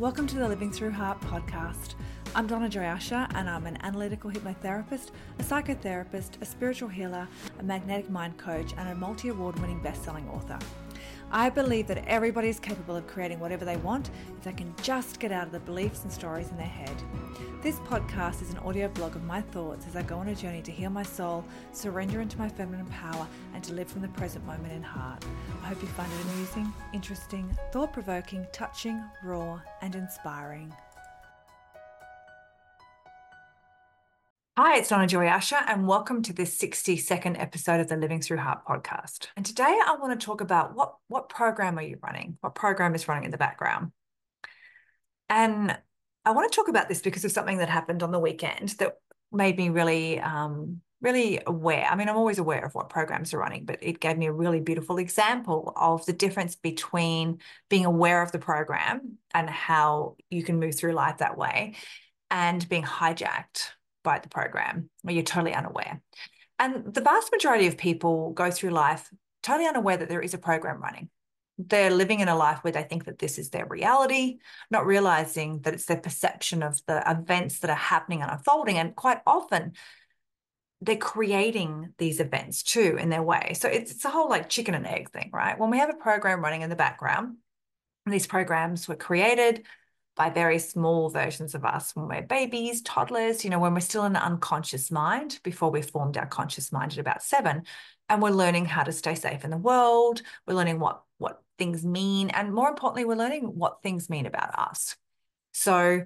Welcome to the Living Through Heart podcast. I'm Donna Joy Usher, and I'm an analytical hypnotherapist, a psychotherapist, a spiritual healer, a magnetic mind coach, and a multi award winning best selling author. I believe that everybody is capable of creating whatever they want if they can just get out of the beliefs and stories in their head. This podcast is an audio blog of my thoughts as I go on a journey to heal my soul, surrender into my feminine power, and to live from the present moment in heart. I hope you find it amusing, interesting, thought provoking, touching, raw, and inspiring. Hi, it's Donna Joy Usher, and welcome to this 60 second episode of the Living Through Heart podcast. And today I want to talk about what, what program are you running? What program is running in the background? And I want to talk about this because of something that happened on the weekend that made me really, um, really aware. I mean, I'm always aware of what programs are running, but it gave me a really beautiful example of the difference between being aware of the program and how you can move through life that way and being hijacked by the program where you're totally unaware. And the vast majority of people go through life totally unaware that there is a program running. They're living in a life where they think that this is their reality, not realizing that it's their perception of the events that are happening and unfolding. And quite often, they're creating these events too in their way. So it's, it's a whole like chicken and egg thing, right? When we have a program running in the background, these programs were created by very small versions of us when we're babies, toddlers, you know, when we're still in the unconscious mind before we formed our conscious mind at about seven. And we're learning how to stay safe in the world. We're learning what, what things mean. And more importantly, we're learning what things mean about us. So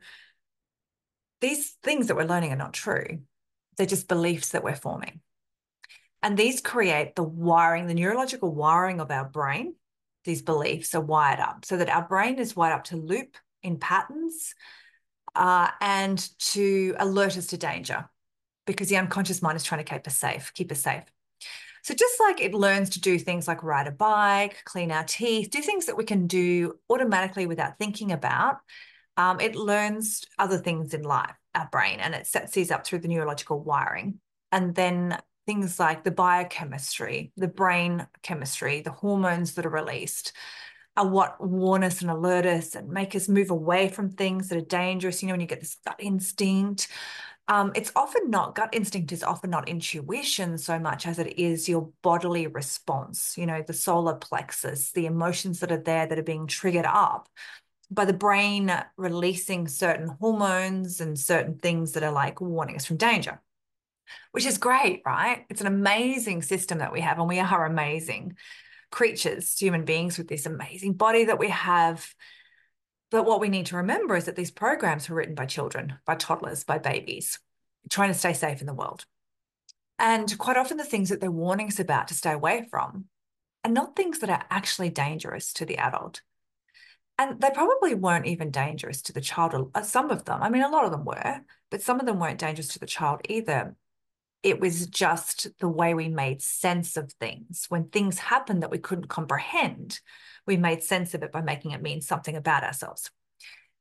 these things that we're learning are not true. They're just beliefs that we're forming. And these create the wiring, the neurological wiring of our brain. These beliefs are wired up so that our brain is wired up to loop in patterns uh, and to alert us to danger because the unconscious mind is trying to keep us safe, keep us safe. So just like it learns to do things like ride a bike, clean our teeth, do things that we can do automatically without thinking about, um, it learns other things in life, our brain, and it sets these up through the neurological wiring. And then things like the biochemistry, the brain chemistry, the hormones that are released, are what warn us and alert us and make us move away from things that are dangerous. You know, when you get this gut instinct, um, it's often not gut instinct is often not intuition so much as it is your bodily response, you know, the solar plexus, the emotions that are there that are being triggered up by the brain releasing certain hormones and certain things that are like warning us from danger, which is great, right? It's an amazing system that we have, and we are amazing creatures, human beings with this amazing body that we have. But what we need to remember is that these programs were written by children, by toddlers, by babies, trying to stay safe in the world. And quite often, the things that they're warning us about to stay away from are not things that are actually dangerous to the adult. And they probably weren't even dangerous to the child. Some of them, I mean, a lot of them were, but some of them weren't dangerous to the child either it was just the way we made sense of things. When things happened that we couldn't comprehend, we made sense of it by making it mean something about ourselves.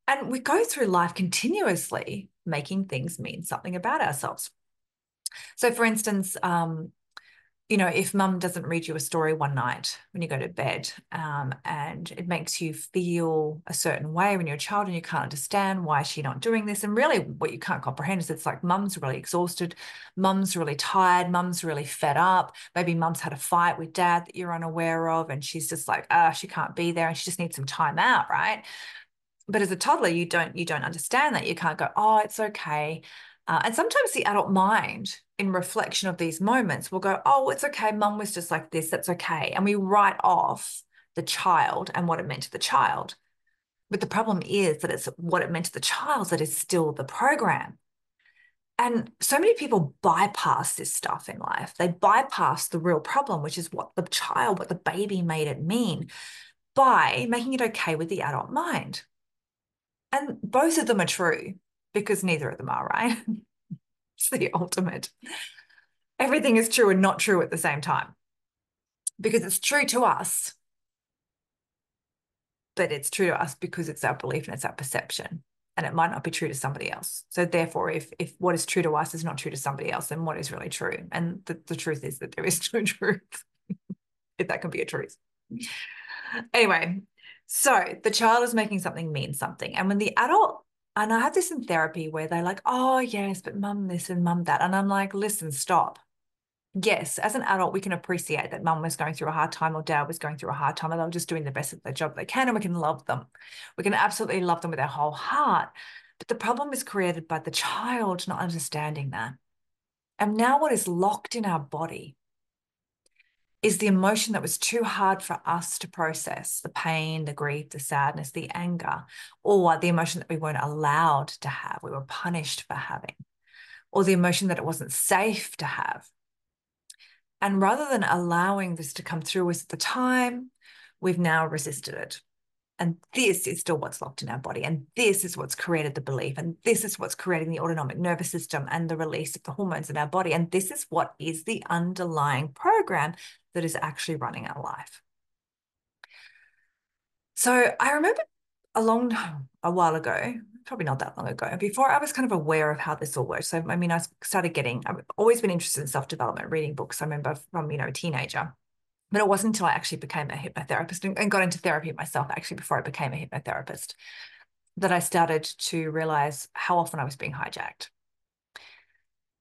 And we go through life continuously making things mean something about ourselves. So, for instance, um, you know, if mum doesn't read you a story one night when you go to bed, um, and it makes you feel a certain way when you're a child and you can't understand why is she not doing this, and really what you can't comprehend is it's like mum's really exhausted, mum's really tired, mum's really fed up, maybe mum's had a fight with dad that you're unaware of, and she's just like, ah, she can't be there, and she just needs some time out, right? But as a toddler, you don't you don't understand that. You can't go, oh, it's okay. Uh, and sometimes the adult mind, in reflection of these moments, will go, Oh, it's okay. Mum was just like this. That's okay. And we write off the child and what it meant to the child. But the problem is that it's what it meant to the child that is still the program. And so many people bypass this stuff in life. They bypass the real problem, which is what the child, what the baby made it mean, by making it okay with the adult mind. And both of them are true because neither of them are, right? it's the ultimate. Everything is true and not true at the same time because it's true to us, but it's true to us because it's our belief and it's our perception. And it might not be true to somebody else. So therefore, if if what is true to us is not true to somebody else, then what is really true? And the, the truth is that there is no truth. if that can be a truth. Anyway, So the child is making something mean something. And when the adult, and I had this in therapy where they're like, oh, yes, but mum this and mum that. And I'm like, listen, stop. Yes, as an adult, we can appreciate that mum was going through a hard time or dad was going through a hard time and they were just doing the best of their job they can and we can love them. We can absolutely love them with our whole heart. But the problem is created by the child not understanding that. And now what is locked in our body is the emotion that was too hard for us to process the pain, the grief, the sadness, the anger, or the emotion that we weren't allowed to have, we were punished for having, or the emotion that it wasn't safe to have. And rather than allowing this to come through us at the time, we've now resisted it. And this is still what's locked in our body. And this is what's created the belief. And this is what's creating the autonomic nervous system and the release of the hormones in our body. And this is what is the underlying program that is actually running our life. So I remember a long a while ago, probably not that long ago, before I was kind of aware of how this all works. So I mean, I started getting, I've always been interested in self-development, reading books. I remember from, you know, a teenager. But it wasn't until I actually became a hypnotherapist and, and got into therapy myself, actually, before I became a hypnotherapist, that I started to realize how often I was being hijacked.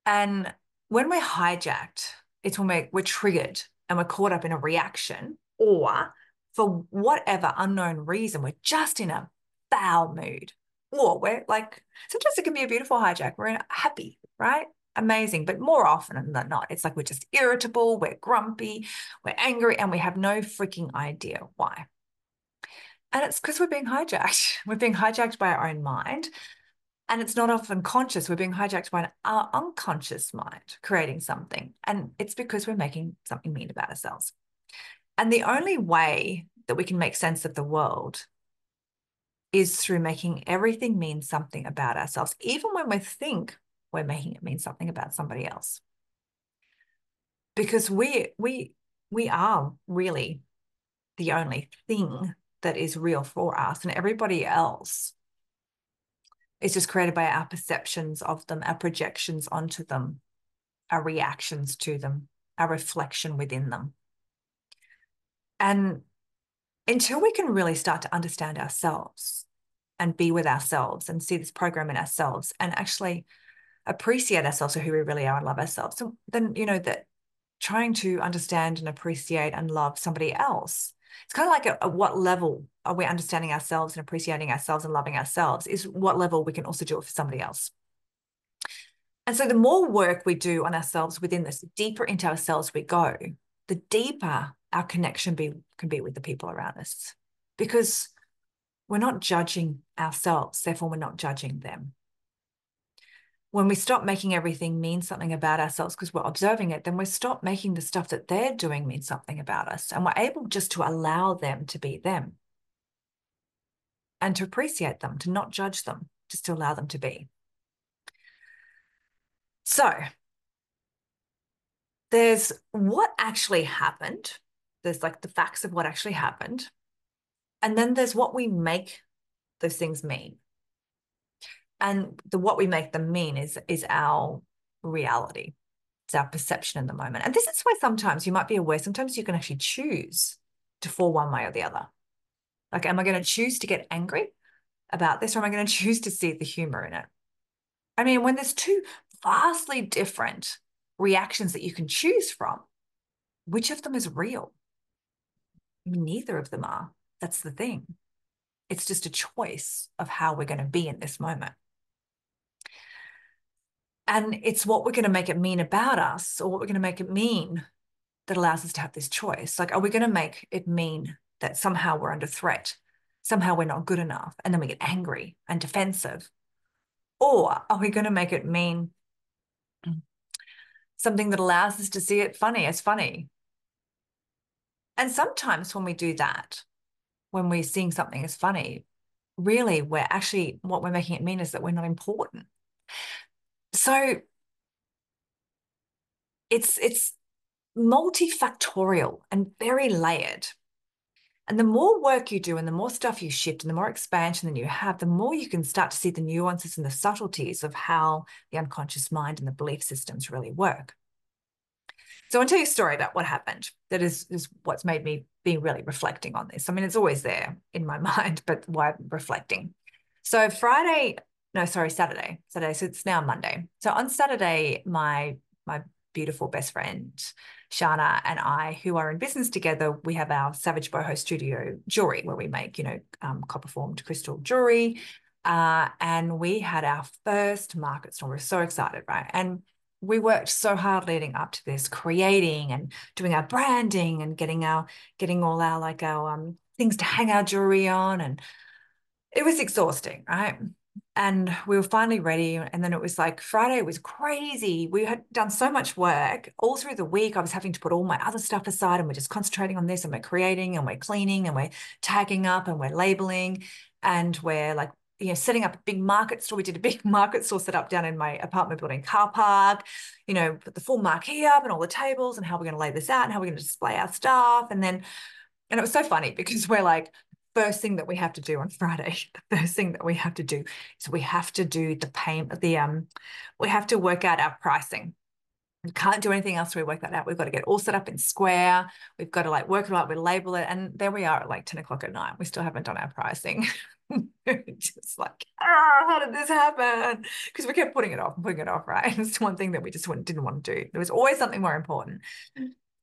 And when we're hijacked, it's when we're, we're triggered and we're caught up in a reaction, or for whatever unknown reason, we're just in a foul mood, or we're like, sometimes it can be a beautiful hijack. We're happy, right? amazing. But more often than not, it's like we're just irritable, we're grumpy, we're angry, and we have no freaking idea why. And it's because we're being hijacked. We're being hijacked by our own mind. And it's not often conscious. We're being hijacked by our unconscious mind creating something. And it's because we're making something mean about ourselves. And the only way that we can make sense of the world is through making everything mean something about ourselves, even when we think we're making it mean something about somebody else. Because we we we are really the only thing that is real for us, and everybody else is just created by our perceptions of them, our projections onto them, our reactions to them, our reflection within them. And until we can really start to understand ourselves and be with ourselves and see this program in ourselves and actually appreciate ourselves for who we really are and love ourselves. So then, you know, that trying to understand and appreciate and love somebody else. It's kind of like at, what level are we understanding ourselves and appreciating ourselves and loving ourselves is what level we can also do it for somebody else. And so the more work we do on ourselves within this, the deeper into ourselves we go, the deeper our connection be, can be with the people around us. Because we're not judging ourselves, therefore we're not judging them when we stop making everything mean something about ourselves because we're observing it, then we stop making the stuff that they're doing mean something about us. And we're able just to allow them to be them and to appreciate them, to not judge them, just to allow them to be. So there's what actually happened. There's like the facts of what actually happened. And then there's what we make those things mean and the what we make them mean is is our reality. It's our perception in the moment. And this is why sometimes you might be aware sometimes you can actually choose to fall one way or the other. Like am i going to choose to get angry about this or am i going to choose to see the humor in it? I mean when there's two vastly different reactions that you can choose from which of them is real? Neither of them are. That's the thing. It's just a choice of how we're going to be in this moment and it's what we're going to make it mean about us or what we're going to make it mean that allows us to have this choice. Like, are we going to make it mean that somehow we're under threat? Somehow we're not good enough. And then we get angry and defensive. Or are we going to make it mean something that allows us to see it funny as funny? And sometimes when we do that, when we're seeing something as funny, really we're actually what we're making it mean is that we're not important so it's it's multifactorial and very layered. And the more work you do and the more stuff you shift and the more expansion that you have, the more you can start to see the nuances and the subtleties of how the unconscious mind and the belief systems really work. So I'll tell you a story about what happened. That is, is what's made me be really reflecting on this. I mean, it's always there in my mind, but why I'm reflecting? So Friday, no, sorry, Saturday, Saturday. So it's now Monday. So on Saturday, my my beautiful best friend Shana and I, who are in business together, we have our Savage Boho Studio jewelry where we make, you know, um, copper formed crystal jewelry. Uh, and we had our first market store. We we're so excited, right? And we worked so hard leading up to this, creating and doing our branding and getting our getting all our like our um, things to hang our jewelry on, and it was exhausting, right? And we were finally ready, and then it was like Friday was crazy. We had done so much work all through the week. I was having to put all my other stuff aside, and we're just concentrating on this, and we're creating, and we're cleaning, and we're tagging up, and we're labeling, and we're like you know, setting up a big market store. We did a big market store set up down in my apartment building car park, you know, put the full marquee up and all the tables and how we're going to lay this out and how we're going to display our stuff. And then, and it was so funny because we're like, first thing that we have to do on Friday, the first thing that we have to do is we have to do the payment, the um, we have to work out our pricing. We can't do anything else we work that out. We've got to get all set up in Square. We've got to like work it out, we label it. And there we are at like 10 o'clock at night. We still haven't done our pricing. just like, ah, how did this happen? Because we kept putting it off and putting it off, right? It's one thing that we just didn't want to do. There was always something more important.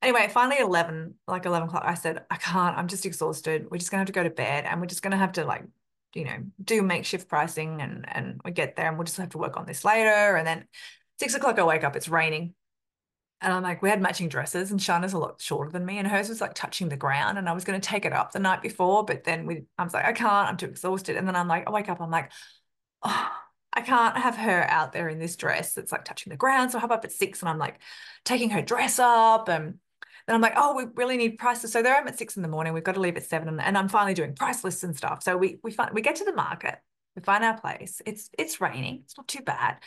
Anyway, finally 11, like 11 o'clock, I said, I can't, I'm just exhausted. We're just going to have to go to bed and we're just going to have to like, you know, do makeshift pricing and, and we get there and we'll just have to work on this later. And then six o'clock, I wake up, it's raining. And I'm like, we had matching dresses, and Shana's a lot shorter than me, and hers was like touching the ground. And I was going to take it up the night before, but then we, I was like, I can't, I'm too exhausted. And then I'm like, I wake up, I'm like, oh, I can't have her out there in this dress that's like touching the ground. So I hop up at six, and I'm like taking her dress up, and then I'm like, oh, we really need prices. So they're home at six in the morning. We've got to leave at seven, and, I'm finally doing price lists and stuff. So we we find we get to the market, we find our place. It's it's raining. It's not too bad.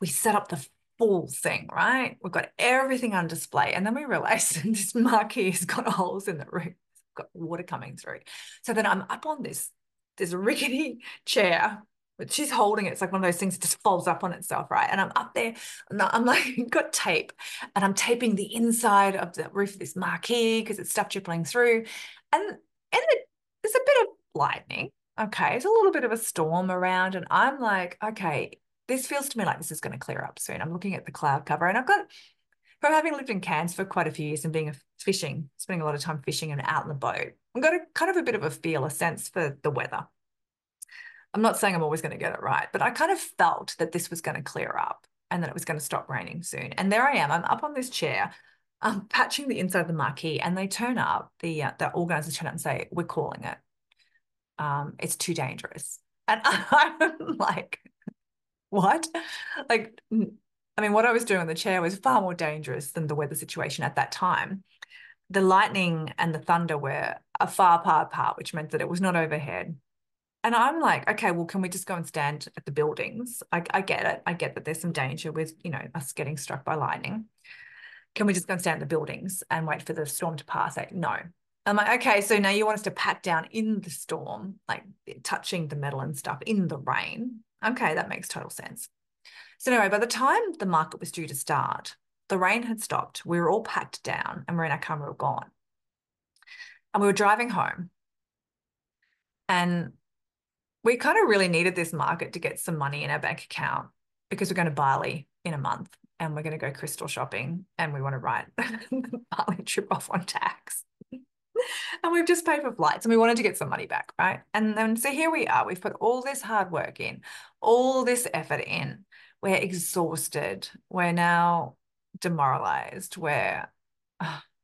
We set up the full thing, right? We've got everything on display. And then we realize this marquee has got holes in the roof, it's got water coming through. So then I'm up on this, this rickety chair, but she's holding it. It's like one of those things that just folds up on itself, right? And I'm up there and I'm like, got tape and I'm taping the inside of the roof of this marquee because it's stuff dripping through. And, and there's a bit of lightning. Okay. It's a little bit of a storm around. And I'm like, okay, this feels to me like this is going to clear up soon. I'm looking at the cloud cover and I've got, from having lived in Cairns for quite a few years and being a fishing, spending a lot of time fishing and out in the boat, I've got a kind of a bit of a feel, a sense for the weather. I'm not saying I'm always going to get it right, but I kind of felt that this was going to clear up and that it was going to stop raining soon. And there I am. I'm up on this chair, I'm patching the inside of the marquee, and they turn up. The uh, the organizers turn up and say, "We're calling it. Um, it's too dangerous." And I'm like, what? Like, I mean, what I was doing on the chair was far more dangerous than the weather situation at that time. The lightning and the thunder were a far, far apart, which meant that it was not overhead. And I'm like, okay, well, can we just go and stand at the buildings? I, I get it. I get that there's some danger with, you know, us getting struck by lightning. Can we just go and stand at the buildings and wait for the storm to pass? Like, no. I'm like, okay, so now you want us to pack down in the storm, like touching the metal and stuff in the rain. Okay, that makes total sense. So anyway, by the time the market was due to start, the rain had stopped. We were all packed down and we're in our car, we were gone. And we were driving home. And we kind of really needed this market to get some money in our bank account because we're going to Bali in a month and we're going to go crystal shopping and we want to write the Bali trip off on tax and we've just paid for flights and we wanted to get some money back, right? And then so here we are. We've put all this hard work in, all this effort in. We're exhausted. We're now demoralized. We're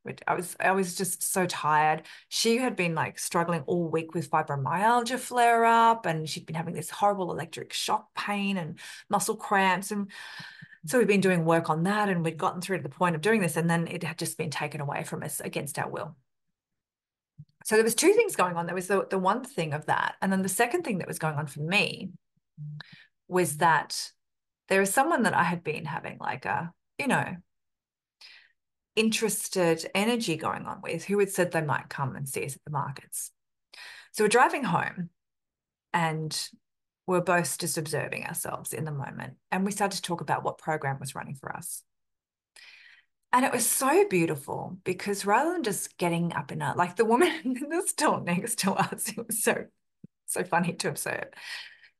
uh, I was I was just so tired. She had been like struggling all week with fibromyalgia flare up, and she'd been having this horrible electric shock pain and muscle cramps. And so we've been doing work on that, and we'd gotten through to the point of doing this, and then it had just been taken away from us against our will so there was two things going on there was the, the one thing of that and then the second thing that was going on for me was that there is someone that i had been having like a you know interested energy going on with who had said they might come and see us at the markets so we're driving home and we're both just observing ourselves in the moment and we started to talk about what program was running for us And it was so beautiful because rather than just getting up in a like the woman in the store next to us, it was so so funny to observe.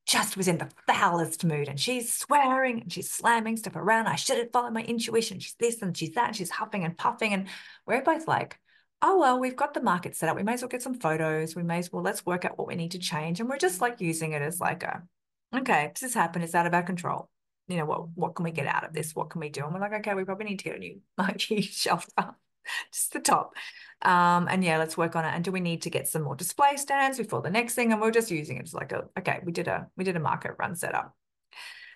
Just was in the foulest mood and she's swearing and she's slamming stuff around. I should have followed my intuition. She's this and she's that. And she's huffing and puffing. And we're both like, oh, well, we've got the market set up. We may as well get some photos. We may as well, let's work out what we need to change. And we're just like using it as like a, okay, this has happened. It's out of our control you know, what what can we get out of this? What can we do? And we're like, okay, we probably need to get a new marquee shelter, just the top. Um, and yeah, let's work on it. And do we need to get some more display stands before the next thing? And we're just using it as like a okay, we did a we did a market run setup.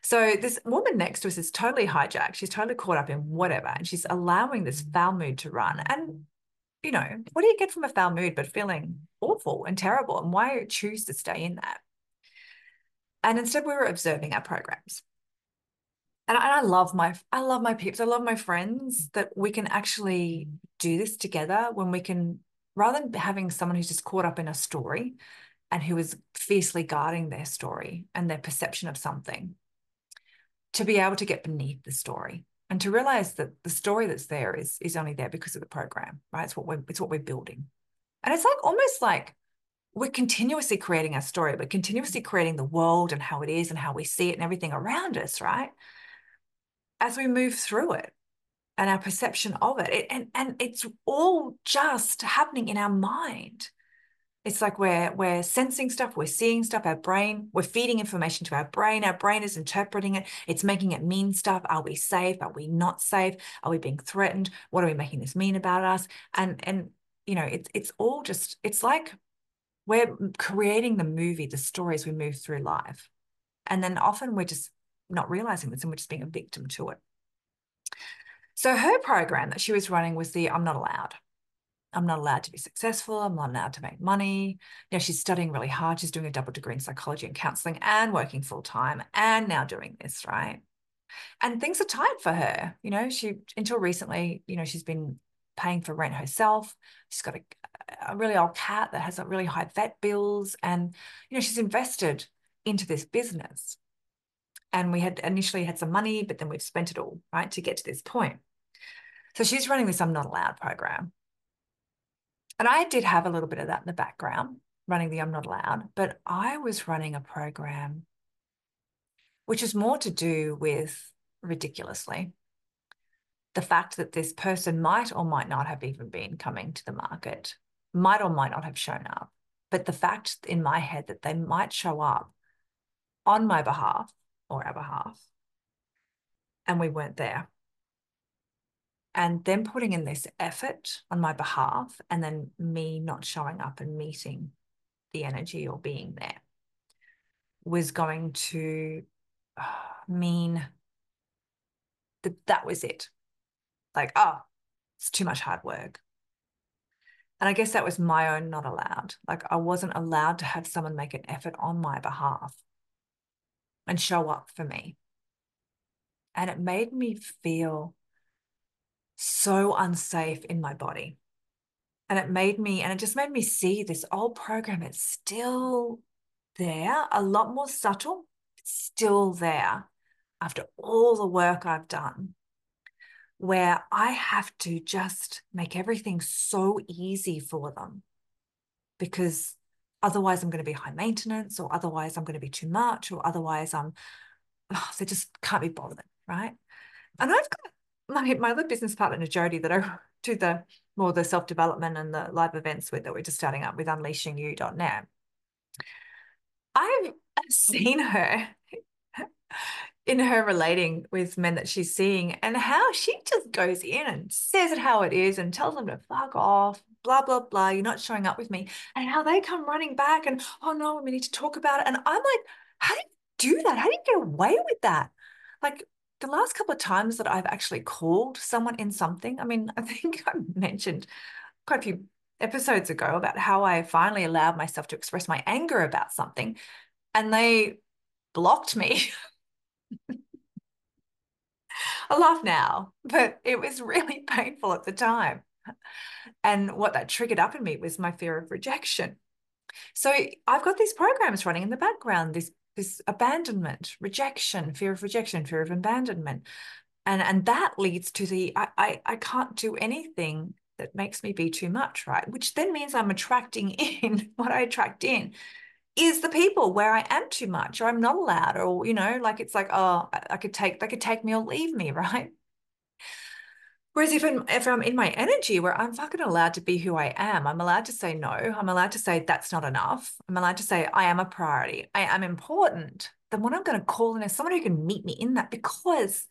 So this woman next to us is totally hijacked. She's totally caught up in whatever, and she's allowing this foul mood to run. And you know, what do you get from a foul mood but feeling awful and terrible? And why choose to stay in that? And instead, we were observing our programs and I, love my I love my peeps. I love my friends that we can actually do this together when we can rather than having someone who's just caught up in a story and who is fiercely guarding their story and their perception of something to be able to get beneath the story and to realize that the story that's there is is only there because of the program right? It's what we're it's what we're building. And it's like almost like we're continuously creating our story but continuously creating the world and how it is and how we see it and everything around us right as we move through it and our perception of it. it. and and it's all just happening in our mind. It's like we're we're sensing stuff we're seeing stuff our brain we're feeding information to our brain our brain is interpreting it it's making it mean stuff. Are we safe? Are we not safe? Are we being threatened? What are we making this mean about us? And and you know it's it's all just it's like we're creating the movie the stories we move through life. And then often we're just not realizing this and we're just being a victim to it. So her program that she was running was the I'm not allowed. I'm not allowed to be successful. I'm not allowed to make money. Now she's studying really hard. She's doing a double degree in psychology and counseling and working full time and now doing this, right? And things are tight for her. You know, she until recently, you know, she's been paying for rent herself. She's got a, a really old cat that has a really high vet bills. And, you know, she's invested into this business and we had initially had some money, but then we've spent it all, right, to get to this point. So she's running this I'm Not Allowed program. And I did have a little bit of that in the background, running the I'm Not Allowed, but I was running a program which is more to do with ridiculously the fact that this person might or might not have even been coming to the market, might or might not have shown up. But the fact in my head that they might show up on my behalf or our behalf. And we weren't there. And then putting in this effort on my behalf, and then me not showing up and meeting the energy or being there was going to uh, mean that that was it. Like, oh, it's too much hard work. And I guess that was my own not allowed. Like, I wasn't allowed to have someone make an effort on my behalf and show up for me. And it made me feel so unsafe in my body. And it made me, and it just made me see this old program, it's still there, a lot more subtle, it's still there after all the work I've done, where I have to just make everything so easy for them because Otherwise, I'm going to be high maintenance, or otherwise, I'm going to be too much, or otherwise, I'm oh, they just can't be bothered, right? And I've got my, my other business partner, Jody, that I do the more the self development and the live events with that we're just starting up with unleashingyou.net. I've seen her in her relating with men that she's seeing and how she just goes in and says it how it is and tells them to fuck off, blah, blah, blah. You're not showing up with me. And how they come running back and, oh no, we need to talk about it. And I'm like, how do you do that? How do you get away with that? Like the last couple of times that I've actually called someone in something, I mean, I think I mentioned quite a few episodes ago about how I finally allowed myself to express my anger about something and they blocked me. I laugh now, but it was really painful at the time. And what that triggered up in me was my fear of rejection. So I've got these programs running in the background, this this abandonment, rejection, fear of rejection, fear of abandonment, And and that leads to the I, I, I can't do anything that makes me be too much, right? Which then means I'm attracting in what I attract in is the people where I am too much or I'm not allowed, or you know, like it's like, oh, I, could take they could take me or leave me, right? Whereas if I'm, if I'm in my energy where I'm fucking allowed to be who I am, I'm allowed to say no. I'm allowed to say that's not enough. I'm allowed to say I am a priority. I am important. Then what I'm going to call in is someone who can meet me in that because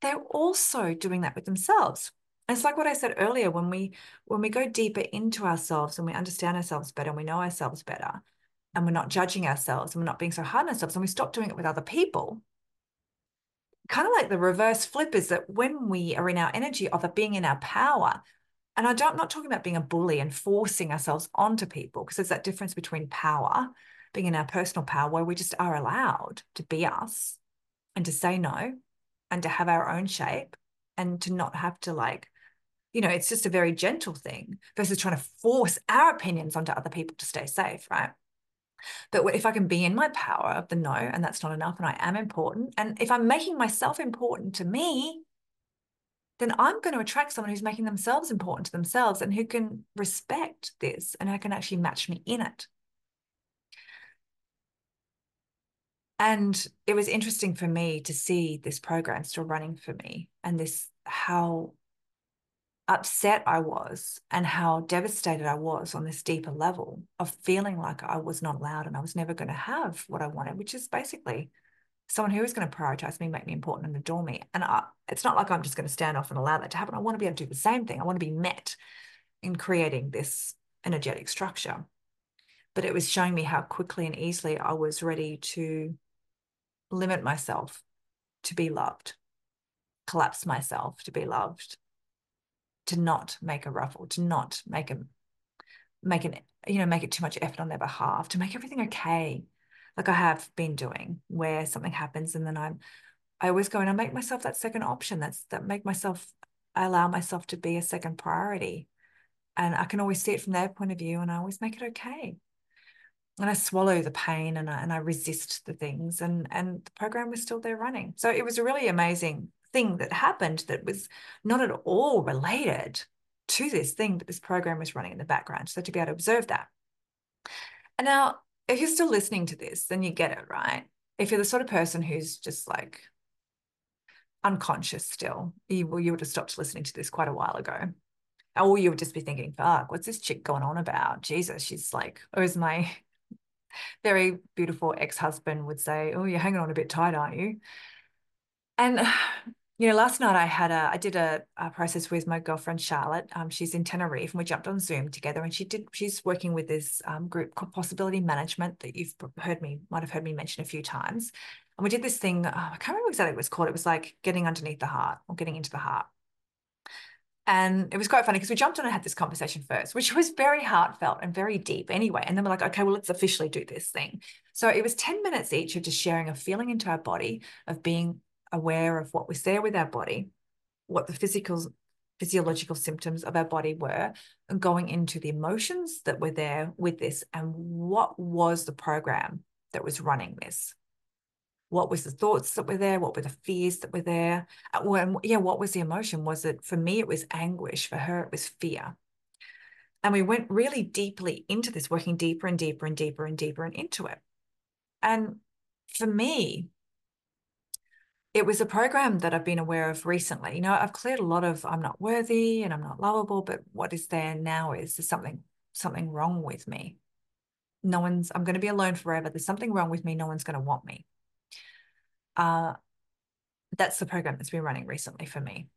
they're also doing that with themselves. it's like what I said earlier when we when we go deeper into ourselves and we understand ourselves better and we know ourselves better and we're not judging ourselves and we're not being so hard on ourselves and we stop doing it with other people kind of like the reverse flip is that when we are in our energy of being in our power, and I don't, I'm not talking about being a bully and forcing ourselves onto people, because there's that difference between power, being in our personal power, where we just are allowed to be us and to say no and to have our own shape and to not have to like, you know, it's just a very gentle thing versus trying to force our opinions onto other people to stay safe, right? But if I can be in my power of the no, and that's not enough, and I am important, and if I'm making myself important to me, then I'm going to attract someone who's making themselves important to themselves and who can respect this and who can actually match me in it. And it was interesting for me to see this program still running for me and this how upset I was and how devastated I was on this deeper level of feeling like I was not allowed and I was never going to have what I wanted, which is basically someone who is going to prioritize me, make me important, and adore me. And I, it's not like I'm just going to stand off and allow that to happen. I want to be able to do the same thing. I want to be met in creating this energetic structure. But it was showing me how quickly and easily I was ready to limit myself to be loved, collapse myself to be loved, to not make a ruffle, to not make a make an you know make it too much effort on their behalf, to make everything okay, like I have been doing, where something happens and then I'm I always go and I make myself that second option. That's that make myself I allow myself to be a second priority. And I can always see it from their point of view and I always make it okay. And I swallow the pain and I, and I resist the things and and the program was still there running. So it was a really amazing thing that happened that was not at all related to this thing, but this program was running in the background. So to be able to observe that. And now, if you're still listening to this, then you get it, right? If you're the sort of person who's just like unconscious still, you, well, you would have stopped listening to this quite a while ago. Or you would just be thinking, fuck, what's this chick going on about? Jesus, she's like, or as my very beautiful ex-husband would say, oh, you're hanging on a bit tight, aren't you? And you know, last night I had a, I did a, a process with my girlfriend Charlotte. Um, she's in Tenerife, and we jumped on Zoom together. And she did, she's working with this um, group called Possibility Management that you've heard me, might have heard me mention a few times. And we did this thing. Oh, I can't remember exactly what it was called. It was like getting underneath the heart or getting into the heart. And it was quite funny because we jumped on and had this conversation first, which was very heartfelt and very deep anyway. And then we're like, okay, well, let's officially do this thing. So it was 10 minutes each of just sharing a feeling into our body of being aware of what was there with our body, what the physical physiological symptoms of our body were, and going into the emotions that were there with this, and what was the program that was running this. What was the thoughts that were there? What were the fears that were there? Uh, well, yeah, what was the emotion? Was it for me? It was anguish. For her, it was fear. And we went really deeply into this, working deeper and deeper and deeper and deeper and into it. And for me, it was a program that I've been aware of recently. You know, I've cleared a lot of I'm not worthy and I'm not lovable, but what is there now is there's something something wrong with me. No one's I'm going to be alone forever. There's something wrong with me. No one's going to want me. Uh, that's the program that's been running recently for me.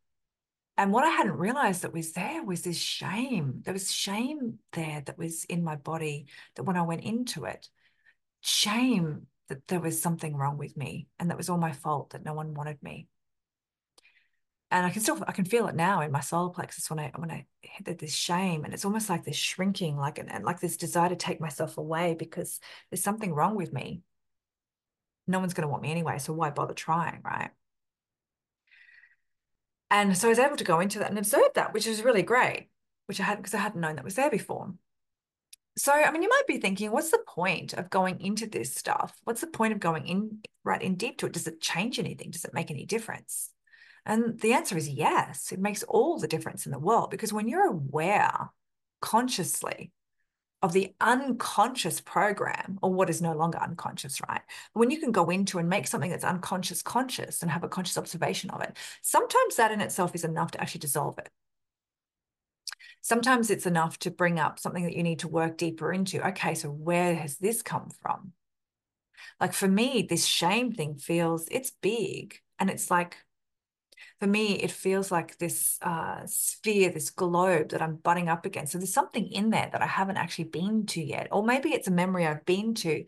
And what I hadn't realized that was there was this shame. There was shame there that was in my body that when I went into it, shame that there was something wrong with me and that was all my fault that no one wanted me and I can still I can feel it now in my solar plexus when I when I hit this shame and it's almost like this shrinking like and, and like this desire to take myself away because there's something wrong with me. No one's going to want me anyway, so why bother trying, right? And so I was able to go into that and observe that, which was really great, which I hadn't because I hadn't known that was there before. So, I mean, you might be thinking, what's the point of going into this stuff? What's the point of going in right in deep to it? Does it change anything? Does it make any difference? And the answer is yes. It makes all the difference in the world because when you're aware consciously of the unconscious program or what is no longer unconscious, right? When you can go into and make something that's unconscious conscious and have a conscious observation of it, sometimes that in itself is enough to actually dissolve it. Sometimes it's enough to bring up something that you need to work deeper into. Okay, so where has this come from? Like for me, this shame thing feels it's big and it's like for me, it feels like this uh, sphere, this globe that I'm butting up against. So there's something in there that I haven't actually been to yet. Or maybe it's a memory I've been to,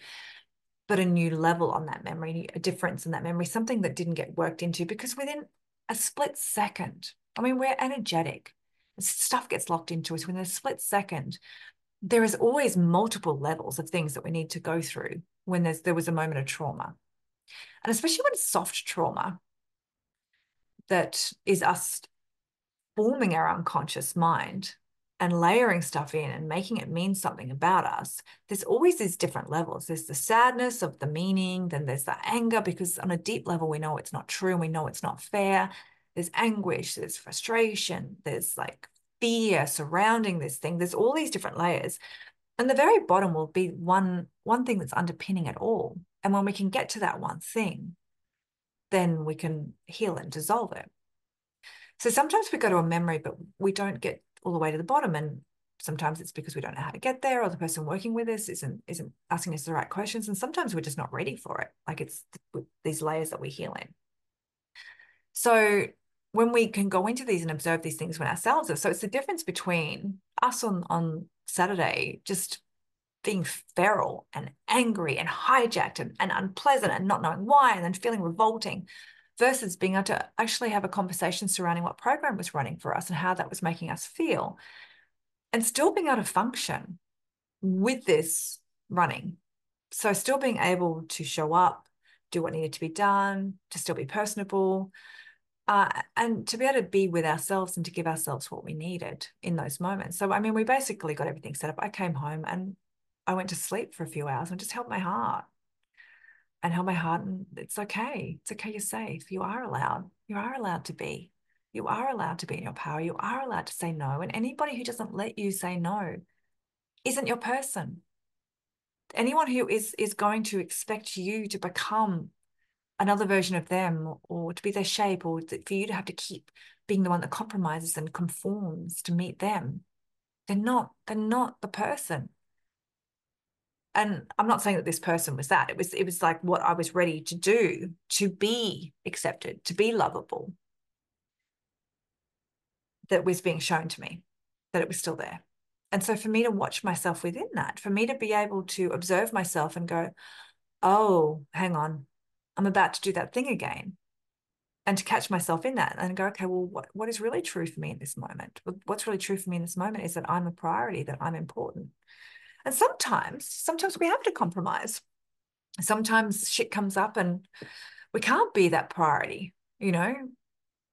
but a new level on that memory, a difference in that memory, something that didn't get worked into because within a split second, I mean, we're energetic. Stuff gets locked into us within a split second. There is always multiple levels of things that we need to go through when there's there was a moment of trauma. And especially when soft trauma, that is us forming our unconscious mind and layering stuff in and making it mean something about us, there's always these different levels. There's the sadness of the meaning, then there's the anger, because on a deep level, we know it's not true and we know it's not fair. There's anguish, there's frustration, there's like fear surrounding this thing. There's all these different layers. And the very bottom will be one, one thing that's underpinning it all. And when we can get to that one thing, then we can heal and dissolve it. So sometimes we go to a memory, but we don't get all the way to the bottom. And sometimes it's because we don't know how to get there, or the person working with us isn't isn't asking us the right questions. And sometimes we're just not ready for it. Like it's these layers that we heal in. So when we can go into these and observe these things when ourselves are so it's the difference between us on on Saturday just being feral and angry and hijacked and, and unpleasant and not knowing why and then feeling revolting versus being able to actually have a conversation surrounding what program was running for us and how that was making us feel and still being able to function with this running. So still being able to show up do what needed to be done to still be personable uh, and to be able to be with ourselves and to give ourselves what we needed in those moments so i mean we basically got everything set up i came home and I went to sleep for a few hours and just held my heart and held my heart. And it's okay. It's okay. You're safe. You are allowed. You are allowed to be. You are allowed to be in your power. You are allowed to say no. And anybody who doesn't let you say no isn't your person. Anyone who is is going to expect you to become another version of them or to be their shape or for you to have to keep being the one that compromises and conforms to meet them. They're not they're not the person. And i'm not saying that this person was that. It was it was like what i was ready to do to be accepted to be lovable. That was being shown to me that it was still there. And so for me to watch myself within that for me to be able to observe myself and go oh hang on i'm about to do that thing again and to catch myself in that and go okay well what, what is really true for me in this moment what's really true for me in this moment is that i'm a priority that i'm important and sometimes, sometimes we have to compromise. Sometimes shit comes up and we can't be that priority, you know.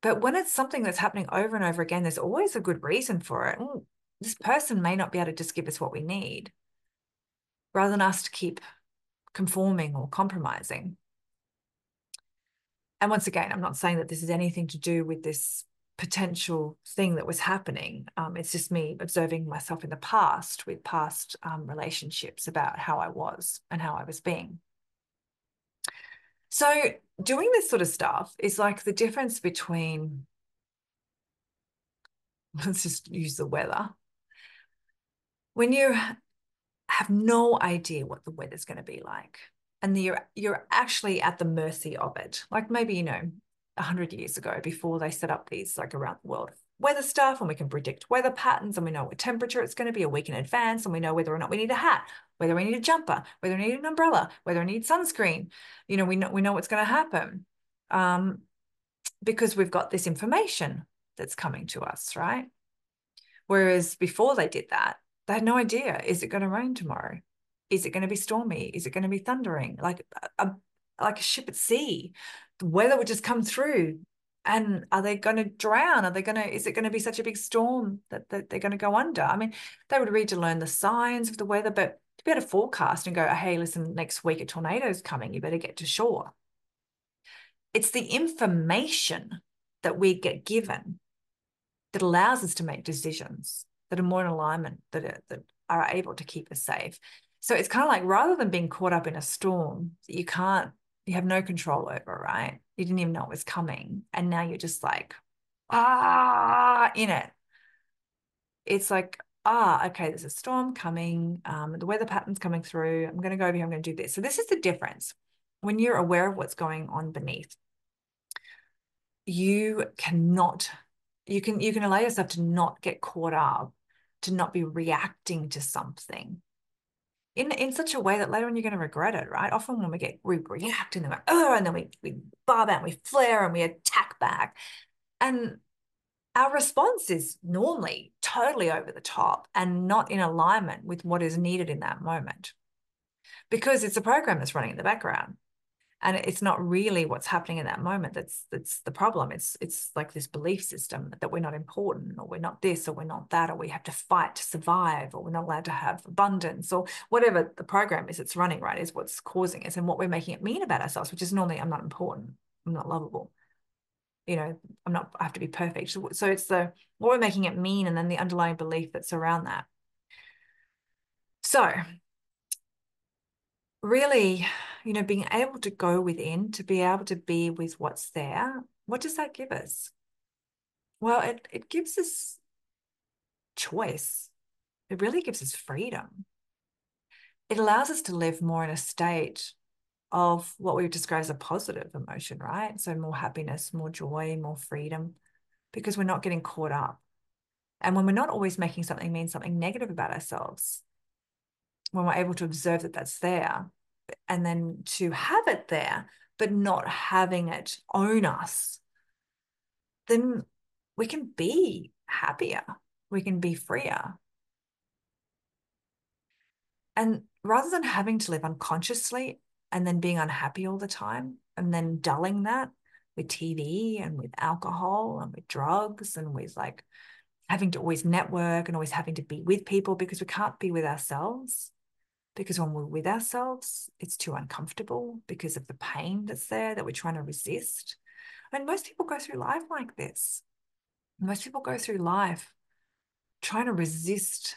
But when it's something that's happening over and over again, there's always a good reason for it. Mm, this person may not be able to just give us what we need, rather than us to keep conforming or compromising. And once again, I'm not saying that this is anything to do with this potential thing that was happening. Um, it's just me observing myself in the past with past um, relationships about how I was and how I was being. So, doing this sort of stuff is like the difference between, let's just use the weather. When you have no idea what the weather's going to be like, and you're you're actually at the mercy of it. Like maybe you know 100 years ago before they set up these like around the world weather stuff and we can predict weather patterns and we know what temperature it's going to be a week in advance and we know whether or not we need a hat whether we need a jumper whether we need an umbrella whether we need sunscreen. You know we know we know what's going to happen um, because we've got this information that's coming to us right? Whereas before they did that they had no idea is it going to rain tomorrow is it going to be stormy? Is it going to be thundering? Like a, like a ship at sea. The weather would just come through. And are they going to drown? Are they going to is it going to be such a big storm that, that they're going to go under? I mean they would read to learn the signs of the weather but to be able to forecast and go hey listen next week a tornado is coming you better get to shore. It's the information that we get given that allows us to make decisions that are more in alignment, that are, that are able to keep us safe. So it's kind of like rather than being caught up in a storm that you can't, you have no control over, right? You didn't even know it was coming. And now you're just like, ah, in it. It's like, ah, okay, there's a storm coming. Um, the weather pattern's coming through. I'm going to go over here. I'm going to do this. So this is the difference. When you're aware of what's going on beneath, you cannot, you can, you can allow yourself to not get caught up, to not be reacting to something in, in such a way that later on you're going to regret it, right? Often when we get we react and then we oh, and then we we barb out, and we flare and we attack back. And our response is normally totally over the top and not in alignment with what is needed in that moment because it's a program that's running in the background and it's not really what's happening in that moment that's that's the problem. It's it's like this belief system that we're not important or we're not this or we're not that or we have to fight to survive or we're not allowed to have abundance or whatever the program is it's running right is what's causing us and what we're making it mean about ourselves which is normally i'm not important. I'm not lovable. You know i'm not i have to be perfect. So, so it's the what we're making it mean and then the underlying belief that's around that. So really you know being able to go within to be able to be with what's there what does that give us well it, it gives us choice it really gives us freedom it allows us to live more in a state of what we describe as a positive emotion, right? So more happiness, more joy, more freedom, because we're not getting caught up. And when we're not always making something mean something negative about ourselves, when we're able to observe that that's there and then to have it there, but not having it own us, then we can be happier, we can be freer. And rather than having to live unconsciously and then being unhappy all the time and then dulling that with TV and with alcohol and with drugs and with like having to always network and always having to be with people because we can't be with ourselves. Because when we're with ourselves, it's too uncomfortable because of the pain that's there that we're trying to resist. And most people go through life like this. Most people go through life trying to resist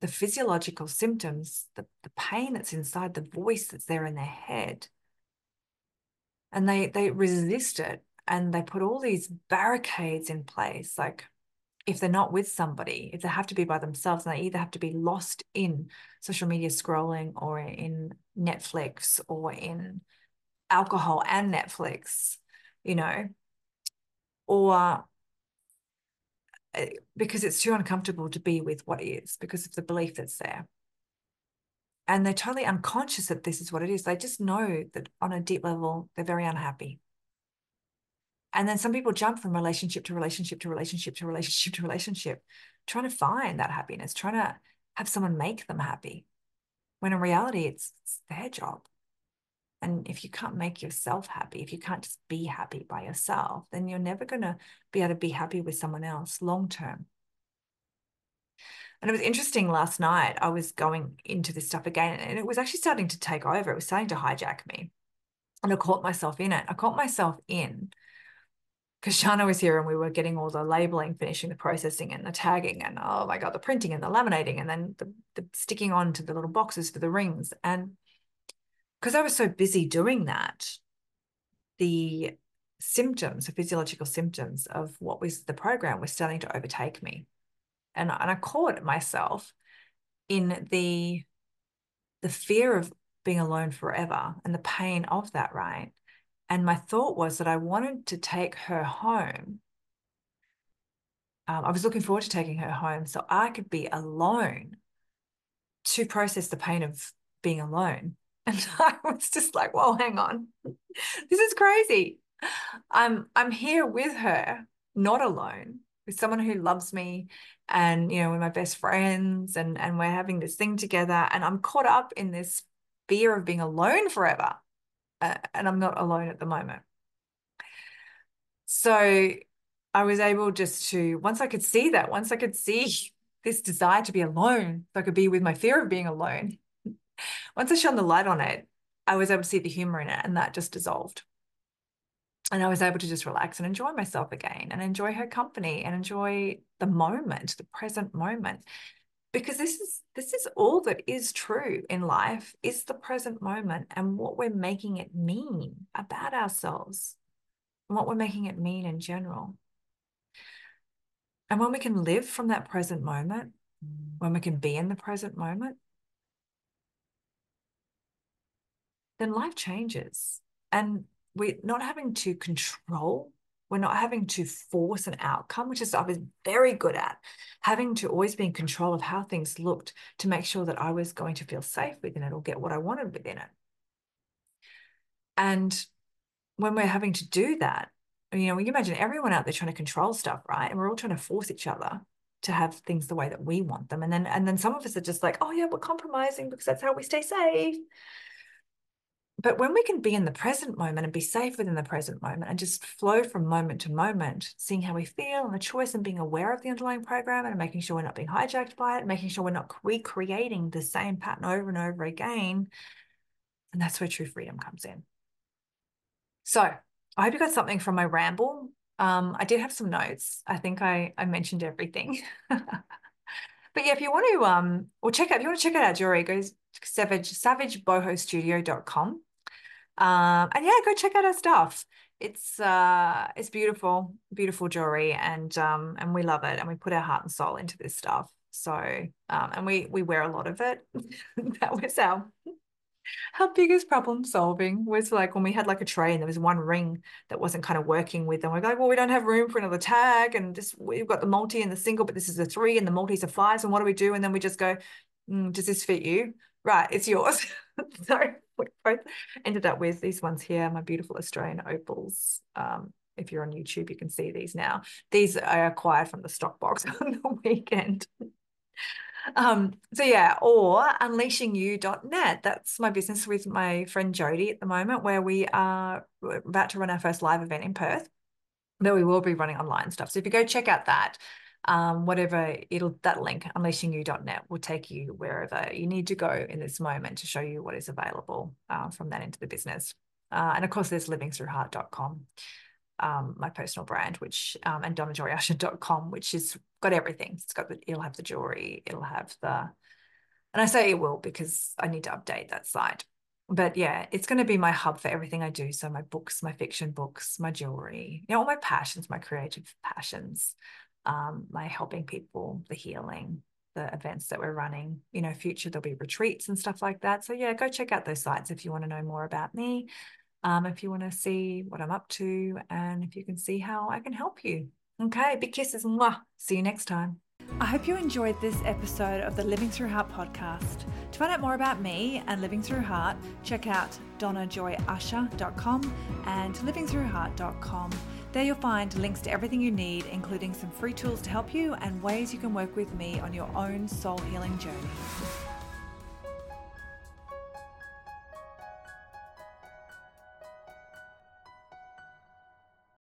the physiological symptoms, the, the pain that's inside the voice that's there in their head. And they they resist it and they put all these barricades in place. Like if they're not with somebody, if they have to be by themselves, and they either have to be lost in social media scrolling or in Netflix or in alcohol and Netflix, you know, or uh, because it's too uncomfortable to be with what is because of the belief that's there. And they're totally unconscious that this is what it is. They just know that on a deep level, they're very unhappy. And then some people jump from relationship to relationship to relationship to relationship to relationship, trying to find that happiness, trying to have someone make them happy. When in reality, it's, it's their job. And if you can't make yourself happy, if you can't just be happy by yourself, then you're never going to be able to be happy with someone else long term. And it was interesting last night. I was going into this stuff again, and it was actually starting to take over. It was starting to hijack me. And I caught myself in it. I caught myself in because Shana was here and we were getting all the labeling, finishing the processing and the tagging, and oh my God, the printing and the laminating, and then the, the sticking on to the little boxes for the rings. And because I was so busy doing that, the symptoms, the physiological symptoms of what was the program was starting to overtake me. And, and I caught myself in the the fear of being alone forever and the pain of that, right? And my thought was that I wanted to take her home. Um, I was looking forward to taking her home so I could be alone to process the pain of being alone and I was just like, whoa, hang on. This is crazy. I'm I'm here with her, not alone, with someone who loves me and you know, we're my best friends and and we're having this thing together and I'm caught up in this fear of being alone forever. Uh, and I'm not alone at the moment. So I was able just to once I could see that, once I could see this desire to be alone, so I could be with my fear of being alone once I shone the light on it, I was able to see the humor in it and that just dissolved. and I was able to just relax and enjoy myself again and enjoy her company and enjoy the moment, the present moment. Because this is this is all that is true in life is the present moment and what we're making it mean about ourselves and what we're making it mean in general. And when we can live from that present moment, when we can be in the present moment, then life changes. And we're not having to control we're not having to force an outcome which is i was very good at having to always be in control of how things looked to make sure that i was going to feel safe within it or get what i wanted within it. And when we're having to do that you know can imagine everyone out there trying to control stuff right? And we're all trying to force each other to have things the way that we want them. And then and then some of us are just like oh yeah we're compromising because that's how we stay safe but when we can be in the present moment and be safe within the present moment and just flow from moment to moment, seeing how we feel and the choice and being aware of the underlying program and making sure we're not being hijacked by it, making sure we're not recreating the same pattern over and over again. And that's where true freedom comes in. So I hope you got something from my ramble. Um, I did have some notes. I think I, I mentioned everything. but yeah, if you want to um or check out if you want to check out our jewelry, go savage savagebohostudio.com um, and yeah, go check out our stuff. It's uh, it's beautiful, beautiful jewelry, and um, and we love it, and we put our heart and soul into this stuff. So, um, and we we wear a lot of it. that was our our biggest problem solving was like when we had like a tray and there was one ring that wasn't kind of working with them. We're like, well, we don't have room for another tag, and just we've got the multi and the single, but this is a three, and the multis are fives, and what do we do? And then we just go, mm, does this fit you? Right, it's yours. so we both ended up with these ones here, my beautiful Australian opals. Um, if you're on YouTube, you can see these now. These I acquired from the stock box on the weekend. Um, so yeah, or unleashingyou.net. That's my business with my friend Jody at the moment, where we are about to run our first live event in Perth. Though we will be running online stuff. So if you go check out that, um, whatever it'll that link unleashingyou.net will take you wherever you need to go in this moment to show you what is available uh, from that into the business. Uh, and of course there's livingthroughheart.com um, my personal brand which um, and donnajoyusher.com which has got everything. It's got the it'll have the jewelry it'll have the and i say it will because i need to update that site. But yeah, it's going to be my hub for everything I do. So my books, my fiction books, my jewelry, you know, all my passions, my creative passions um, my helping people, the healing, the events that we're running. You know, future there'll be retreats and stuff like that. So yeah, go check out those sites if you want to know more about me. Um, if you want to see what I'm up to, and if you can see how I can help you. Okay, big kisses. Mwah. See you next time. I hope you enjoyed this episode of the Living Through Heart podcast. To find out more about me and Living Through Heart, check out donnajoyusher.com and livingthroughheart.com. There you'll find links to everything you need, including some free tools to help you and ways you can work with me on your own soul healing journey.